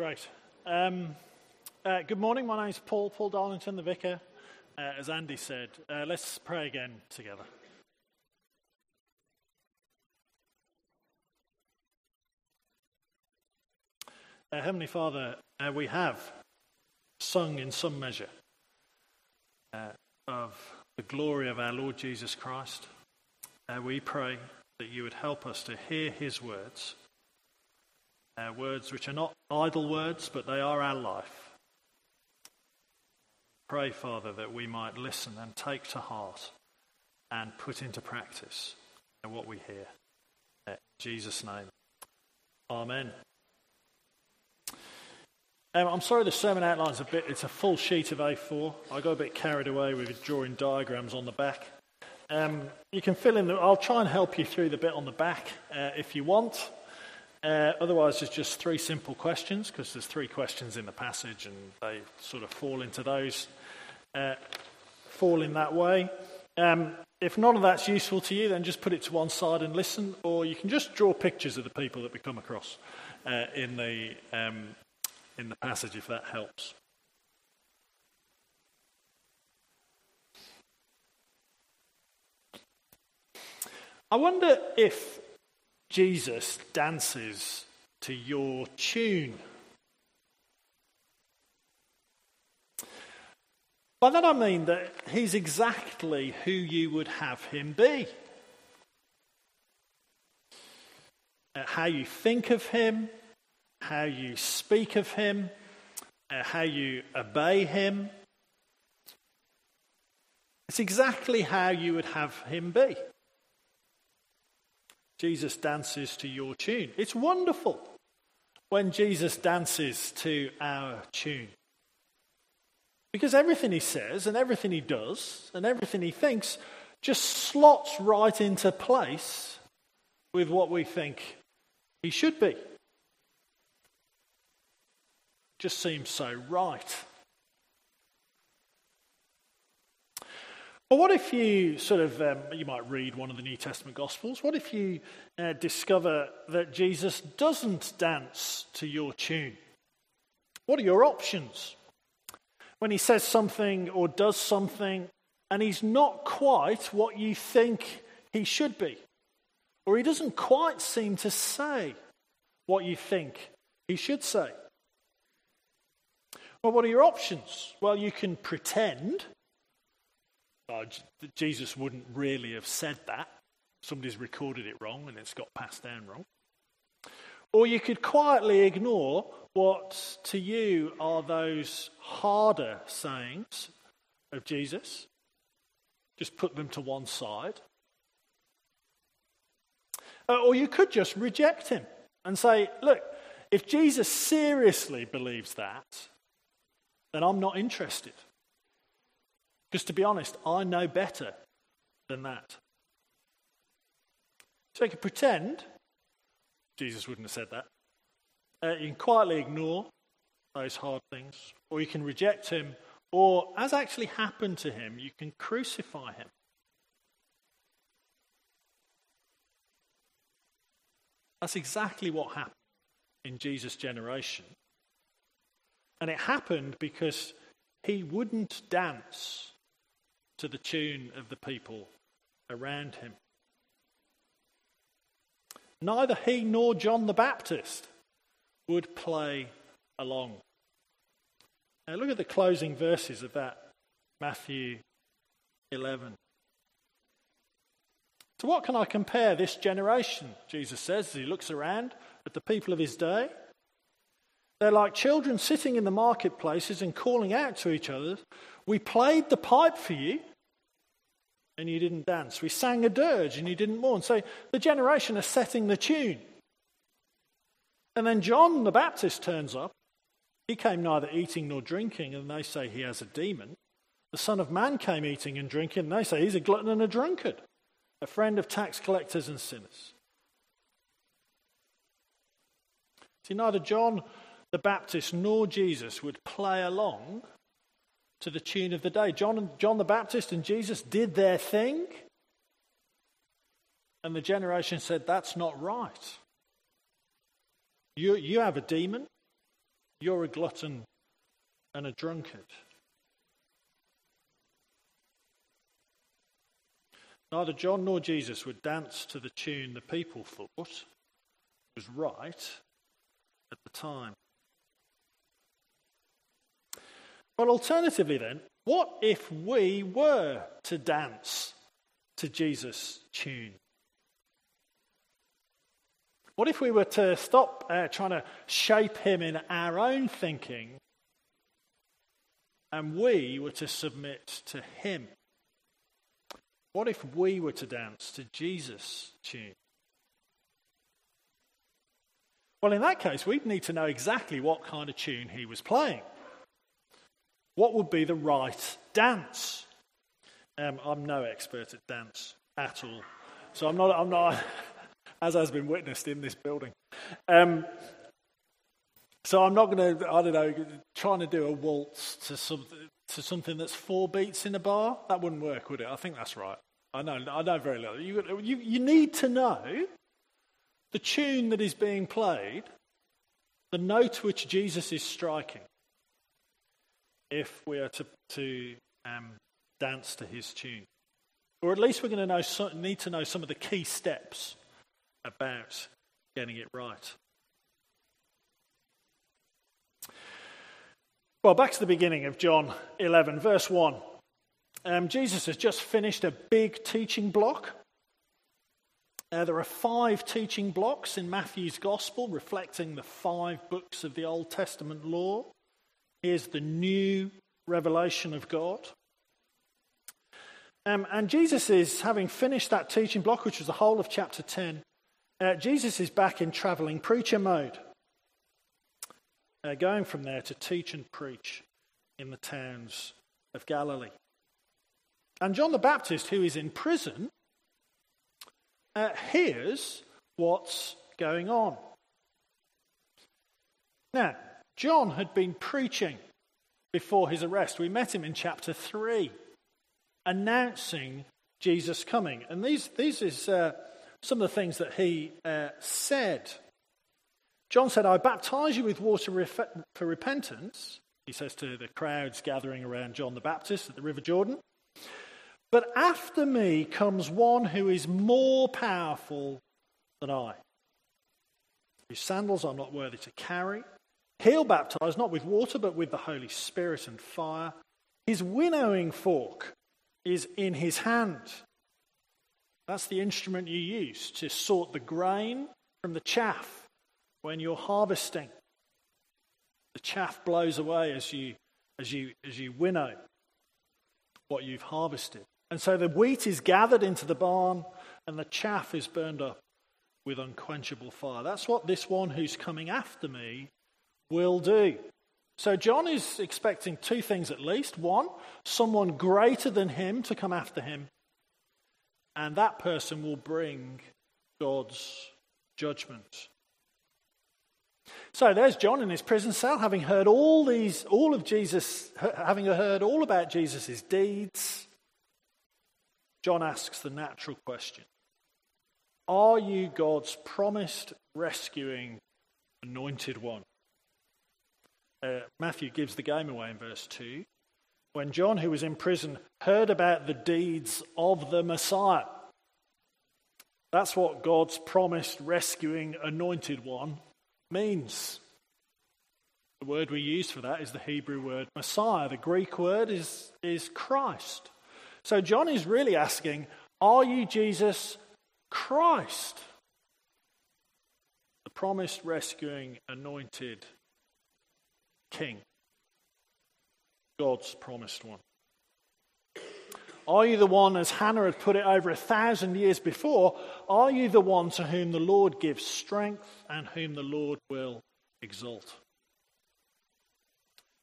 Great. Um, uh, good morning. My name is Paul, Paul Darlington, the vicar. Uh, as Andy said, uh, let's pray again together. Uh, Heavenly Father, uh, we have sung in some measure uh, of the glory of our Lord Jesus Christ. we pray that you would help us to hear his words uh, words which are not idle words, but they are our life. Pray, Father, that we might listen and take to heart and put into practice what we hear. In Jesus' name. Amen. Um, I'm sorry the sermon outline's a bit, it's a full sheet of A4. I got a bit carried away with drawing diagrams on the back. Um, you can fill in, the, I'll try and help you through the bit on the back uh, if you want. Uh, otherwise, it's just three simple questions because there's three questions in the passage and they sort of fall into those, uh, fall in that way. Um, if none of that's useful to you, then just put it to one side and listen, or you can just draw pictures of the people that we come across uh, in, the, um, in the passage if that helps. I wonder if Jesus dances to your tune. By that I mean that he's exactly who you would have him be. Uh, how you think of him, how you speak of him, uh, how you obey him. It's exactly how you would have him be. Jesus dances to your tune. It's wonderful when Jesus dances to our tune. Because everything he says and everything he does and everything he thinks just slots right into place with what we think he should be. Just seems so right. But what if you sort of, um, you might read one of the New Testament Gospels, what if you uh, discover that Jesus doesn't dance to your tune? What are your options? When he says something or does something and he's not quite what you think he should be, or he doesn't quite seem to say what you think he should say. Well, what are your options? Well, you can pretend uh, Jesus wouldn't really have said that. Somebody's recorded it wrong and it's got passed down wrong. Or you could quietly ignore what to you are those harder sayings of Jesus. Just put them to one side. Uh, or you could just reject him and say, look, if Jesus seriously believes that, then I'm not interested. Because to be honest, I know better than that. So you can pretend, Jesus wouldn't have said that. Uh, you can quietly ignore those hard things, or you can reject him, or as actually happened to him, you can crucify him. That's exactly what happened in Jesus' generation. And it happened because he wouldn't dance to the tune of the people around him. Neither he nor John the Baptist would play along. Now, look at the closing verses of that Matthew 11. To what can I compare this generation? Jesus says as he looks around at the people of his day. They're like children sitting in the marketplaces and calling out to each other, We played the pipe for you, and you didn't dance. We sang a dirge and you didn't mourn. So the generation are setting the tune. And then John the Baptist turns up. He came neither eating nor drinking, and they say he has a demon. The Son of Man came eating and drinking, and they say he's a glutton and a drunkard, a friend of tax collectors and sinners. See, neither John the Baptist nor Jesus would play along to the tune of the day. John, John the Baptist and Jesus did their thing, and the generation said, That's not right. You, you have a demon. You're a glutton and a drunkard. Neither John nor Jesus would dance to the tune the people thought was right at the time. But alternatively, then, what if we were to dance to Jesus' tune? What if we were to stop uh, trying to shape him in our own thinking and we were to submit to him? What if we were to dance to Jesus' tune? Well, in that case, we'd need to know exactly what kind of tune he was playing. What would be the right dance? Um, I'm no expert at dance at all. So I'm not, I'm not as has been witnessed in this building. Um, so I'm not going to, I don't know, trying to do a waltz to, some, to something that's four beats in a bar. That wouldn't work, would it? I think that's right. I know, I know very little. You, you, you need to know the tune that is being played, the note which Jesus is striking, if we are to, to um, dance to his tune. Or at least we're going to know, need to know some of the key steps about getting it right. Well, back to the beginning of John 11, verse 1. Um, Jesus has just finished a big teaching block. Uh, there are five teaching blocks in Matthew's Gospel reflecting the five books of the Old Testament law. Here's the new revelation of God. Um, and Jesus is, having finished that teaching block, which was the whole of chapter 10, uh, Jesus is back in traveling preacher mode, uh, going from there to teach and preach in the towns of Galilee. And John the Baptist, who is in prison, uh, hears what's going on. Now, John had been preaching before his arrest. We met him in chapter 3, announcing Jesus' coming. And these, these is uh, some of the things that he uh, said. John said, I baptize you with water for repentance, he says to the crowds gathering around John the Baptist at the River Jordan. But after me comes one who is more powerful than I, whose sandals I'm not worthy to carry. He'll baptize not with water, but with the Holy Spirit and fire. His winnowing fork is in his hand. That's the instrument you use to sort the grain from the chaff when you're harvesting. The chaff blows away as you, as you, as you winnow what you've harvested. And so the wheat is gathered into the barn and the chaff is burned up with unquenchable fire. That's what this one who's coming after me will do. So John is expecting two things at least. One, someone greater than him to come after him and that person will bring God's judgment. So there's John in his prison cell, having heard all these, all of Jesus, having heard all about Jesus' deeds. John asks the natural question Are you God's promised rescuing anointed one? Uh, Matthew gives the game away in verse 2 when John, who was in prison, heard about the deeds of the Messiah. That's what God's promised rescuing anointed one means. The word we use for that is the Hebrew word Messiah. The Greek word is, is Christ. So John is really asking, Are you Jesus Christ? The promised rescuing anointed king. God's promised one? Are you the one, as Hannah had put it over a thousand years before, are you the one to whom the Lord gives strength and whom the Lord will exalt?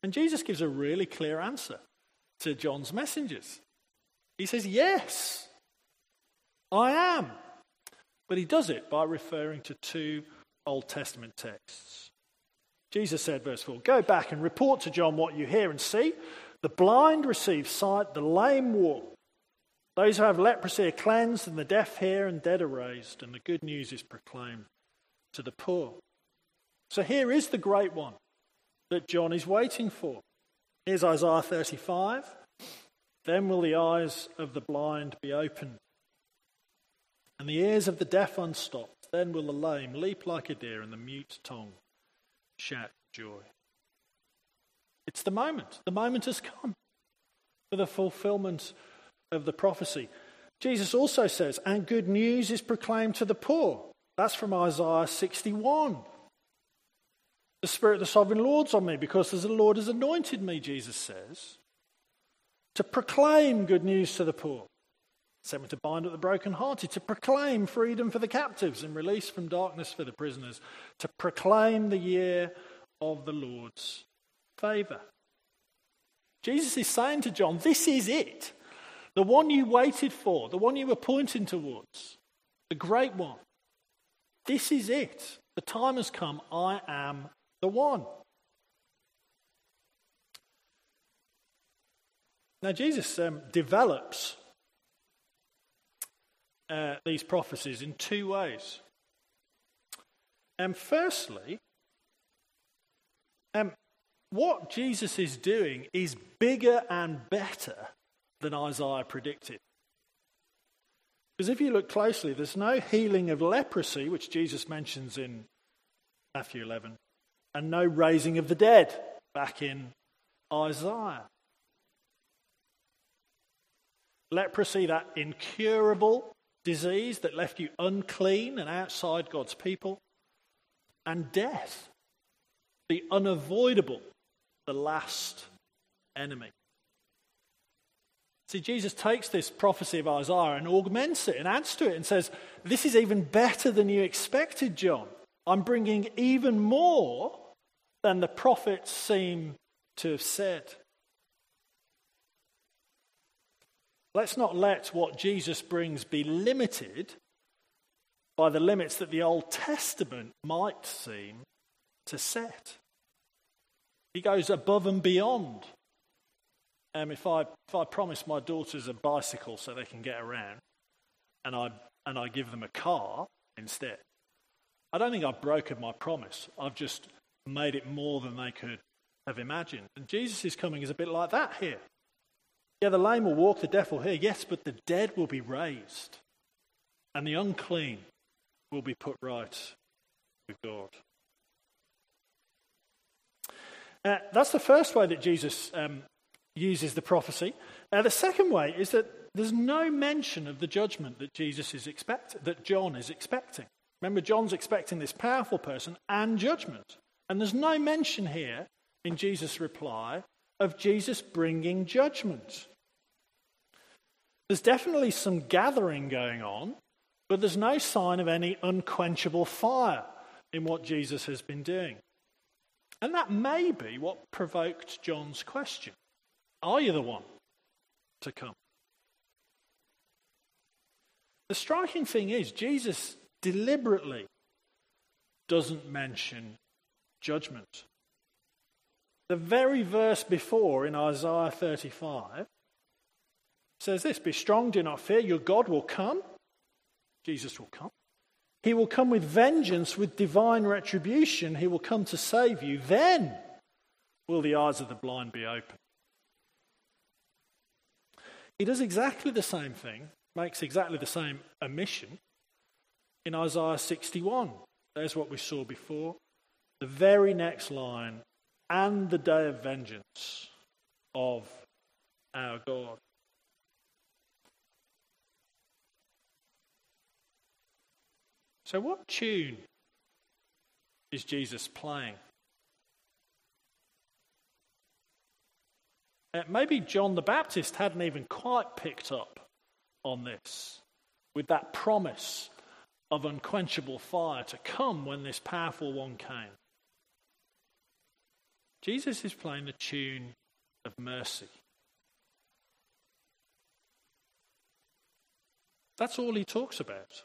And Jesus gives a really clear answer to John's messengers. He says, Yes, I am. But he does it by referring to two Old Testament texts. Jesus said, verse 4 Go back and report to John what you hear and see. The blind receive sight, the lame walk. Those who have leprosy are cleansed, and the deaf hear, and dead are raised, and the good news is proclaimed to the poor. So here is the great one that John is waiting for. Here's Isaiah 35. Then will the eyes of the blind be opened, and the ears of the deaf unstopped. Then will the lame leap like a deer, and the mute tongue shout joy. It's the moment. The moment has come for the fulfillment of the prophecy. Jesus also says, and good news is proclaimed to the poor. That's from Isaiah 61. The Spirit of the Sovereign Lord's on me because the Lord has anointed me, Jesus says, to proclaim good news to the poor. Sent me to bind up the brokenhearted, to proclaim freedom for the captives and release from darkness for the prisoners, to proclaim the year of the Lord's favour. Jesus is saying to John, This is it. The one you waited for, the one you were pointing towards, the great one. This is it. The time has come. I am the one. Now, Jesus um, develops uh, these prophecies in two ways. And um, firstly, um, what Jesus is doing is bigger and better than Isaiah predicted. Because if you look closely, there's no healing of leprosy, which Jesus mentions in Matthew 11, and no raising of the dead back in Isaiah. Leprosy, that incurable disease that left you unclean and outside God's people, and death, the unavoidable, the last enemy. See, Jesus takes this prophecy of Isaiah and augments it and adds to it and says, This is even better than you expected, John. I'm bringing even more than the prophets seem to have said. Let's not let what Jesus brings be limited by the limits that the Old Testament might seem to set. He goes above and beyond um, if, I, if I promise my daughters a bicycle so they can get around and I, and I give them a car instead, I don't think I've broken my promise. I've just made it more than they could have imagined. And Jesus is coming as a bit like that here. Yeah, the lame will walk, the deaf will hear, yes, but the dead will be raised, and the unclean will be put right with God. Uh, that's the first way that Jesus um, uses the prophecy. Uh, the second way is that there's no mention of the judgment that Jesus is expecting, that John is expecting. Remember, John's expecting this powerful person and judgment. And there's no mention here in Jesus' reply of Jesus bringing judgment. There's definitely some gathering going on, but there's no sign of any unquenchable fire in what Jesus has been doing. And that may be what provoked John's question. Are you the one to come? The striking thing is, Jesus deliberately doesn't mention judgment. The very verse before in Isaiah 35 says this Be strong, do not fear, your God will come. Jesus will come. He will come with vengeance, with divine retribution. He will come to save you. Then will the eyes of the blind be opened he does exactly the same thing, makes exactly the same omission in Isaiah 61. There's what we saw before. The very next line, and the day of vengeance of our God. So, what tune is Jesus playing? Uh, maybe John the Baptist hadn't even quite picked up on this with that promise of unquenchable fire to come when this powerful one came. Jesus is playing the tune of mercy. That's all he talks about.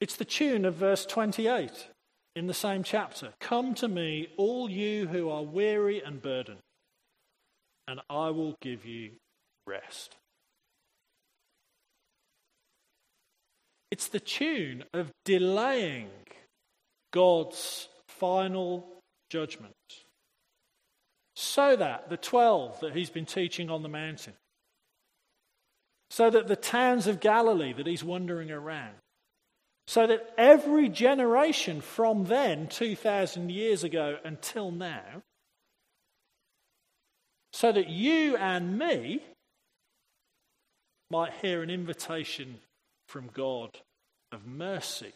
It's the tune of verse 28 in the same chapter. Come to me, all you who are weary and burdened, and I will give you rest. It's the tune of delaying God's final judgment. So that the 12 that he's been teaching on the mountain, so that the towns of Galilee that he's wandering around, so that every generation from then, 2,000 years ago until now, so that you and me might hear an invitation from God of mercy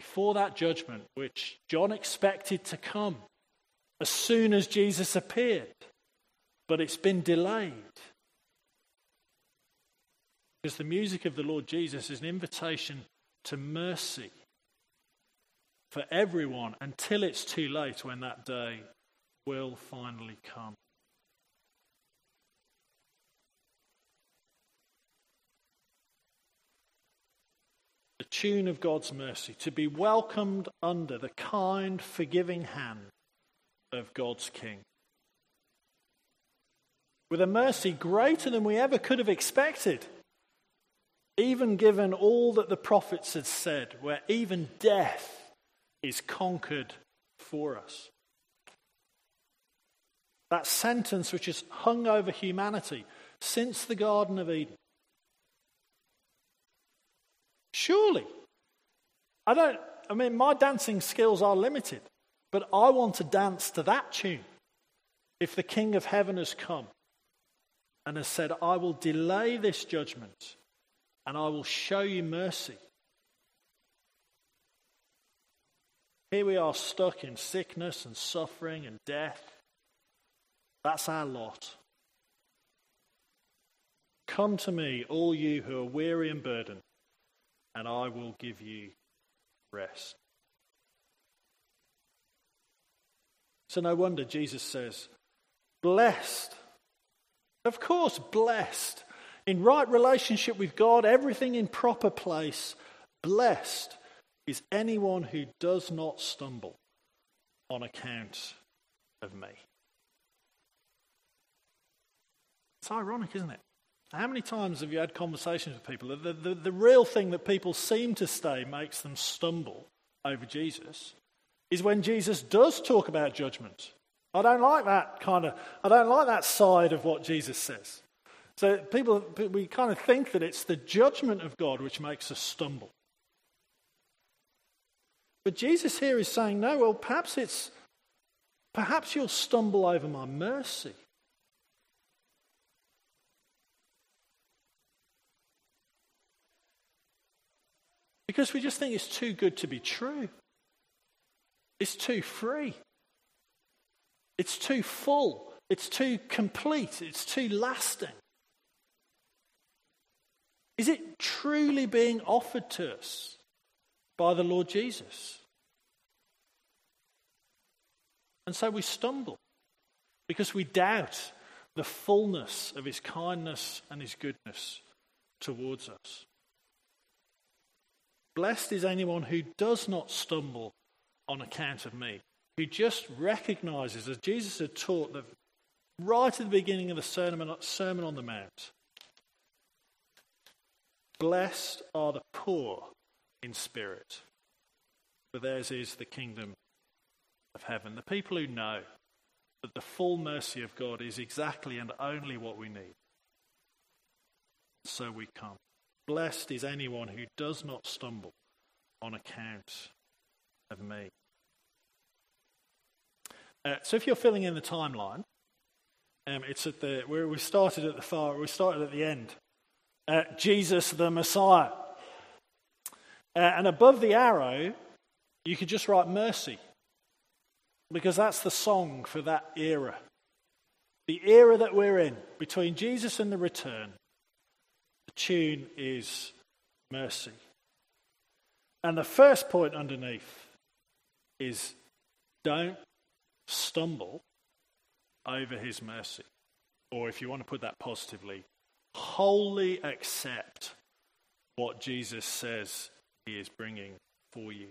before that judgment, which John expected to come as soon as Jesus appeared, but it's been delayed. Because the music of the Lord Jesus is an invitation to mercy for everyone until it's too late when that day will finally come. Tune of God's mercy, to be welcomed under the kind, forgiving hand of God's King. With a mercy greater than we ever could have expected even given all that the prophets had said, where even death is conquered for us. That sentence which has hung over humanity since the Garden of Eden. Surely, I don't, I mean, my dancing skills are limited, but I want to dance to that tune. If the King of Heaven has come and has said, I will delay this judgment and I will show you mercy. Here we are stuck in sickness and suffering and death. That's our lot. Come to me, all you who are weary and burdened, and I will give you rest. So, no wonder Jesus says, Blessed, of course, blessed in right relationship with God, everything in proper place. Blessed is anyone who does not stumble on account of me. It's ironic, isn't it? How many times have you had conversations with people? The, the, the real thing that people seem to say makes them stumble over Jesus is when Jesus does talk about judgment. I don't like that kind of, I don't like that side of what Jesus says. So people, we kind of think that it's the judgment of God which makes us stumble. But Jesus here is saying, no, well, perhaps it's, perhaps you'll stumble over my mercy. Because we just think it's too good to be true. It's too free. It's too full. It's too complete. It's too lasting. Is it truly being offered to us by the Lord Jesus? And so we stumble because we doubt the fullness of his kindness and his goodness towards us. Blessed is anyone who does not stumble on account of me, who just recognizes, as Jesus had taught that right at the beginning of the Sermon, Sermon on the Mount, Blessed are the poor in spirit, for theirs is the kingdom of heaven. The people who know that the full mercy of God is exactly and only what we need. So we come. Blessed is anyone who does not stumble on account of me. Uh, so if you're filling in the timeline, um, it's at the where we started at the far. We started at the end uh, Jesus the Messiah. Uh, and above the arrow, you could just write mercy, because that's the song for that era. The era that we're in, between Jesus and the return, tune is mercy. And the first point underneath is don't stumble over his mercy. Or if you want to put that positively, wholly accept what Jesus says he is bringing for you.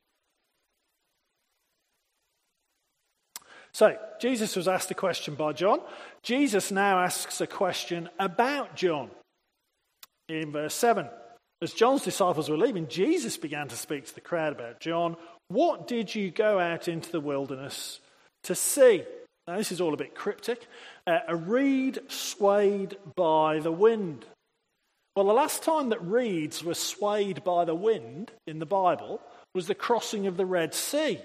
So, Jesus was asked a question by John. Jesus now asks a question about John. In verse 7, as John's disciples were leaving, Jesus began to speak to the crowd about John. What did you go out into the wilderness to see? Now, this is all a bit cryptic. Uh, a reed swayed by the wind. Well, the last time that reeds were swayed by the wind in the Bible was the crossing of the Red Sea,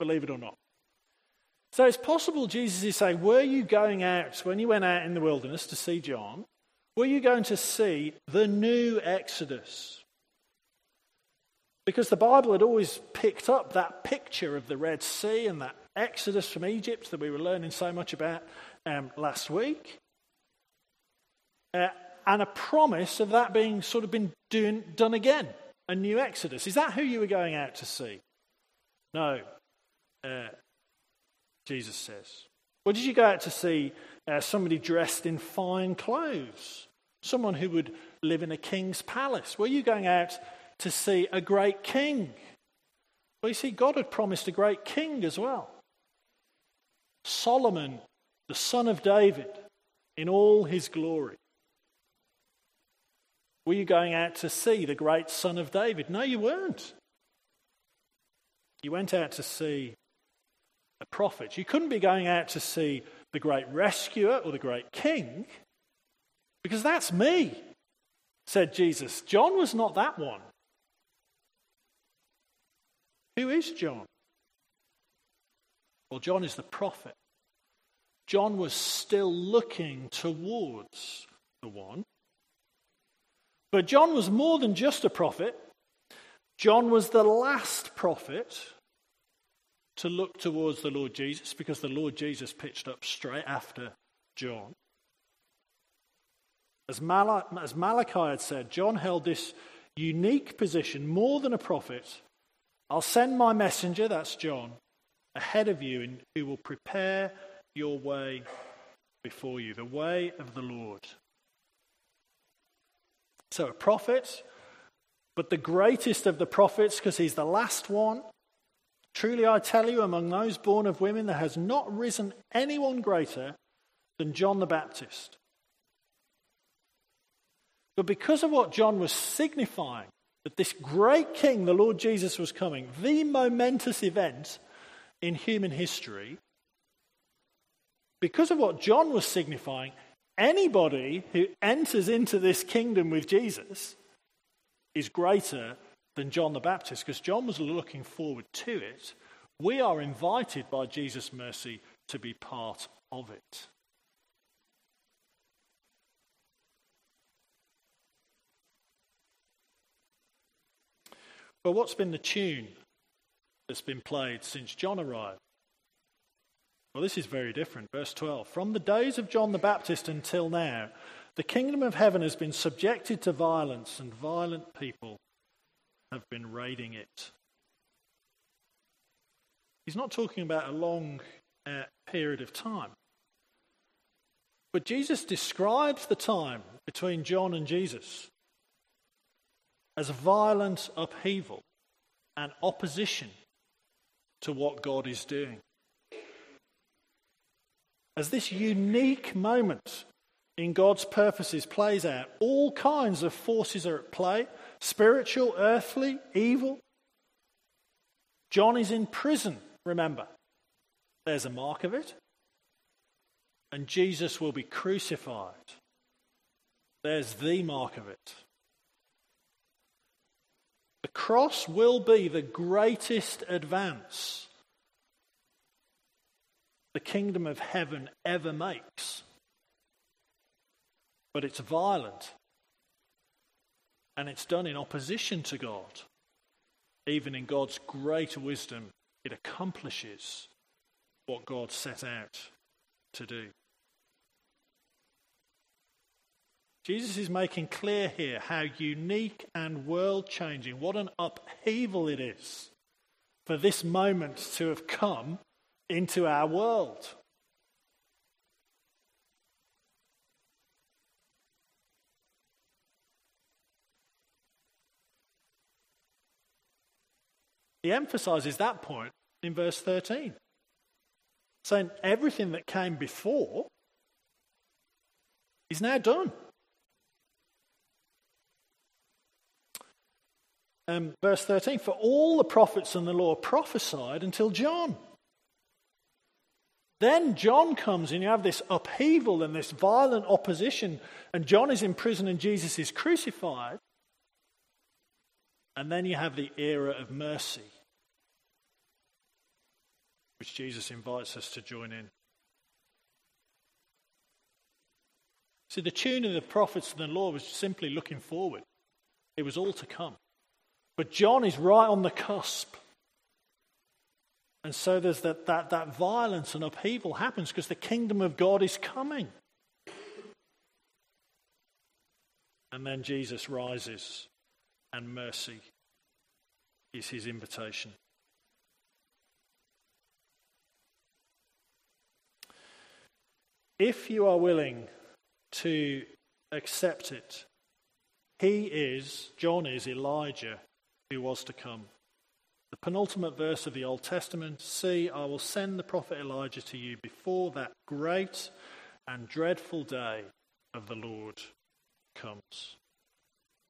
believe it or not. So it's possible Jesus is saying, Were you going out, when you went out in the wilderness to see John, were you going to see the new Exodus? Because the Bible had always picked up that picture of the Red Sea and that Exodus from Egypt that we were learning so much about um, last week. Uh, and a promise of that being sort of been doing, done again, a new Exodus. Is that who you were going out to see? No. Uh, Jesus says. Or did you go out to see uh, somebody dressed in fine clothes? Someone who would live in a king's palace? Were you going out to see a great king? Well, you see, God had promised a great king as well. Solomon, the son of David, in all his glory. Were you going out to see the great son of David? No, you weren't. You went out to see a prophet. You couldn't be going out to see the great rescuer or the great king because that's me, said Jesus. John was not that one. Who is John? Well, John is the prophet. John was still looking towards the one. But John was more than just a prophet. John was the last prophet to look towards the Lord Jesus because the Lord Jesus pitched up straight after John. As, Mal- as Malachi had said, John held this unique position more than a prophet. I'll send my messenger, that's John, ahead of you, and who will prepare your way before you, the way of the Lord. So, a prophet, but the greatest of the prophets, because he's the last one, Truly I tell you, among those born of women, there has not risen anyone greater than John the Baptist. But because of what John was signifying, that this great king, the Lord Jesus, was coming, the momentous event in human history, because of what John was signifying, anybody who enters into this kingdom with Jesus is greater than John the Baptist because John was looking forward to it. We are invited by Jesus' mercy to be part of it. Well, what's been the tune that's been played since John arrived? Well, this is very different. Verse 12 From the days of John the Baptist until now, the kingdom of heaven has been subjected to violence, and violent people have been raiding it. He's not talking about a long uh, period of time. But Jesus describes the time between John and Jesus as violent upheaval and opposition to what God is doing. As this unique moment in God's purposes plays out, all kinds of forces are at play spiritual, earthly, evil. John is in prison, remember. There's a mark of it. And Jesus will be crucified. There's the mark of it. The cross will be the greatest advance the kingdom of heaven ever makes. But it's violent and it's done in opposition to God. Even in God's great wisdom, it accomplishes what God set out to do. Jesus is making clear here how unique and world changing, what an upheaval it is for this moment to have come into our world. He emphasizes that point in verse 13, saying everything that came before is now done. Um, verse 13, for all the prophets and the law prophesied until John. Then John comes and you have this upheaval and this violent opposition, and John is in prison and Jesus is crucified. And then you have the era of mercy, which Jesus invites us to join in. See, the tune of the prophets and the law was simply looking forward, it was all to come. But John is right on the cusp. And so there's that, that, that violence and upheaval happens because the kingdom of God is coming. And then Jesus rises, and mercy is his invitation. If you are willing to accept it, he is, John is Elijah who was to come. The penultimate verse of the Old Testament See, I will send the prophet Elijah to you before that great and dreadful day of the Lord comes.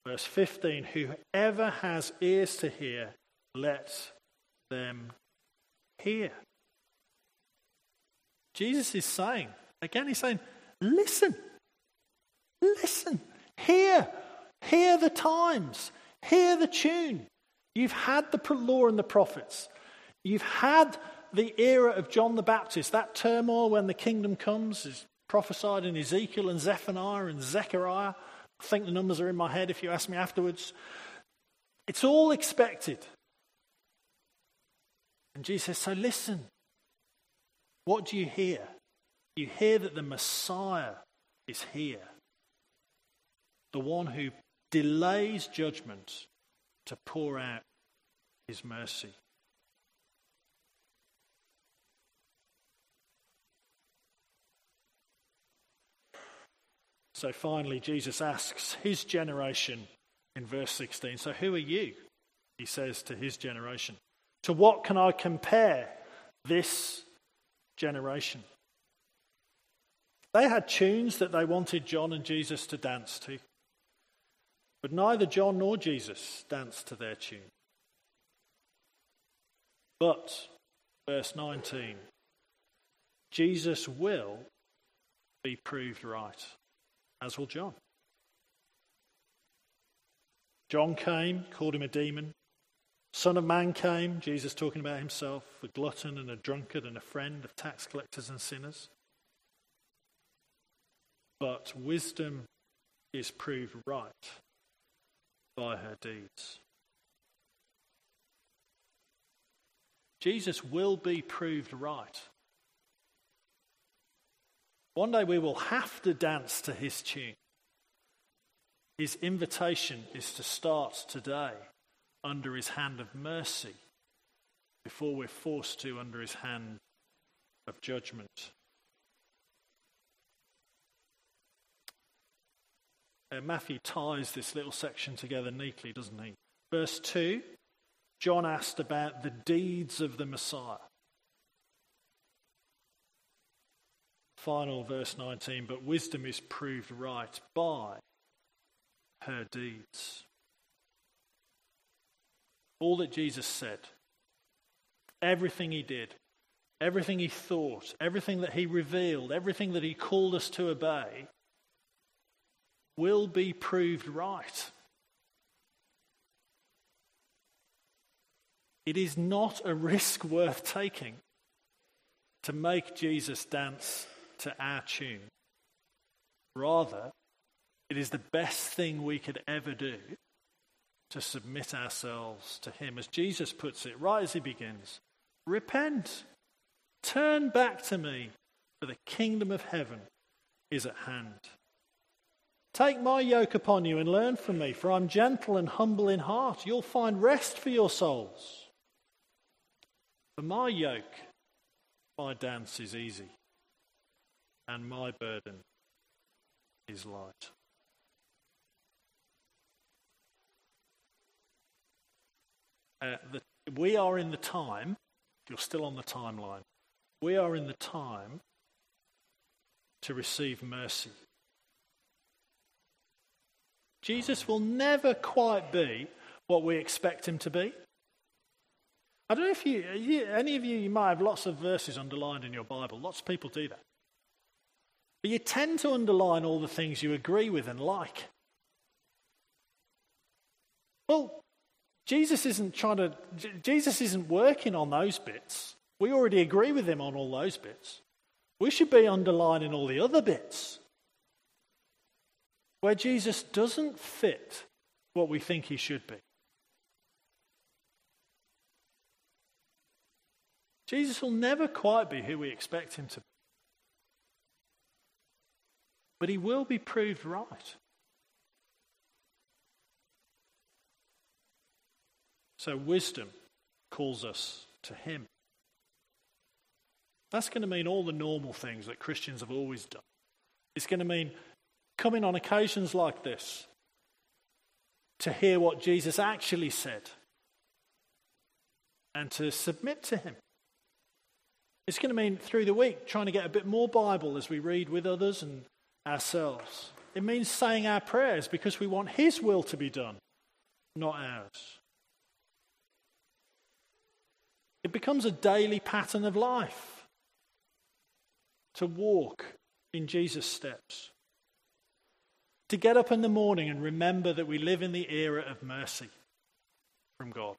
Verse 15 Whoever has ears to hear, let them hear. Jesus is saying, again, he's saying, listen, listen, hear, hear the times, hear the tune. You've had the law and the prophets. You've had the era of John the Baptist, that turmoil when the kingdom comes is prophesied in Ezekiel and Zephaniah and Zechariah. I think the numbers are in my head if you ask me afterwards. It's all expected. And Jesus says, So listen. What do you hear? You hear that the Messiah is here, the one who delays judgment to pour out his mercy. So finally, Jesus asks his generation in verse 16 So who are you? He says to his generation. To what can I compare this generation? They had tunes that they wanted John and Jesus to dance to. But neither John nor Jesus danced to their tune. But, verse 19, Jesus will be proved right, as will John. John came, called him a demon. Son of Man came, Jesus talking about himself, a glutton and a drunkard and a friend of tax collectors and sinners. But wisdom is proved right by her deeds. Jesus will be proved right. One day we will have to dance to his tune. His invitation is to start today under his hand of mercy before we're forced to under his hand of judgment. Uh, Matthew ties this little section together neatly, doesn't he? Verse 2 John asked about the deeds of the Messiah. Final verse 19, but wisdom is proved right by her deeds. All that Jesus said, everything he did, everything he thought, everything that he revealed, everything that he called us to obey, will be proved right. It is not a risk worth taking to make Jesus dance to our tune. Rather, it is the best thing we could ever do to submit ourselves to Him. As Jesus puts it right as He begins repent, turn back to me, for the kingdom of heaven is at hand. Take my yoke upon you and learn from me, for I'm gentle and humble in heart. You'll find rest for your souls. For my yoke, my dance is easy, and my burden is light. Uh, the, we are in the time, you're still on the timeline, we are in the time to receive mercy. Jesus will never quite be what we expect him to be? I don't know if you, you, any of you, you might have lots of verses underlined in your Bible. Lots of people do that. But you tend to underline all the things you agree with and like. Well, Jesus isn't trying to, Jesus isn't working on those bits. We already agree with him on all those bits. We should be underlining all the other bits where Jesus doesn't fit what we think he should be. Jesus will never quite be who we expect him to be. But he will be proved right. So, wisdom calls us to him. That's going to mean all the normal things that Christians have always done. It's going to mean coming on occasions like this to hear what Jesus actually said and to submit to him. It's going to mean through the week trying to get a bit more Bible as we read with others and ourselves. It means saying our prayers because we want His will to be done, not ours. It becomes a daily pattern of life to walk in Jesus' steps. To get up in the morning and remember that we live in the era of mercy from God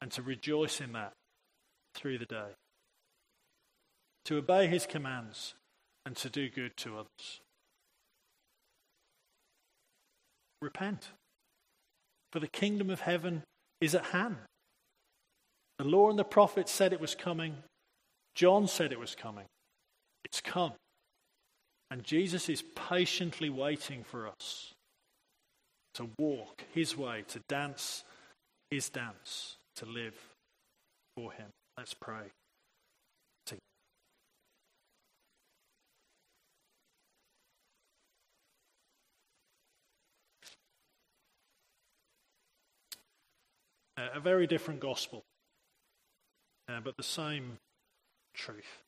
and to rejoice in that through the day to obey his commands, and to do good to others. Repent, for the kingdom of heaven is at hand. The law and the prophets said it was coming. John said it was coming. It's come. And Jesus is patiently waiting for us to walk his way, to dance his dance, to live for him. Let's pray. a very different gospel, uh, but the same truth.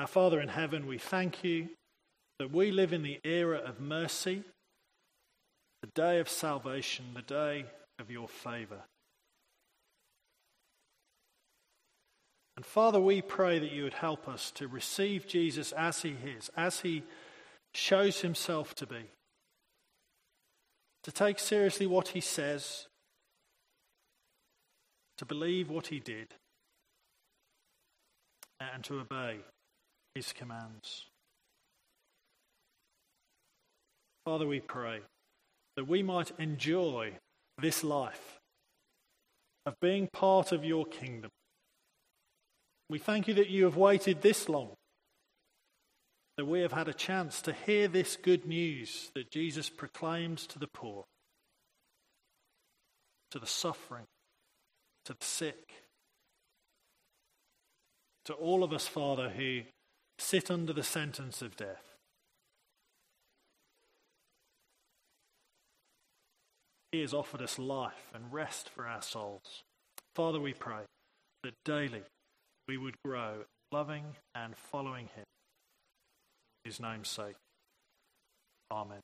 Our Father in heaven, we thank you that we live in the era of mercy, the day of salvation, the day of your favour. And Father, we pray that you would help us to receive Jesus as he is, as he shows himself to be, to take seriously what he says, to believe what he did, and to obey his commands. Father, we pray that we might enjoy this life of being part of your kingdom we thank you that you have waited this long, that we have had a chance to hear this good news that Jesus proclaims to the poor, to the suffering, to the sick, to all of us, Father, who sit under the sentence of death. He has offered us life and rest for our souls. Father, we pray that daily we would grow loving and following him. In his name's sake. Amen.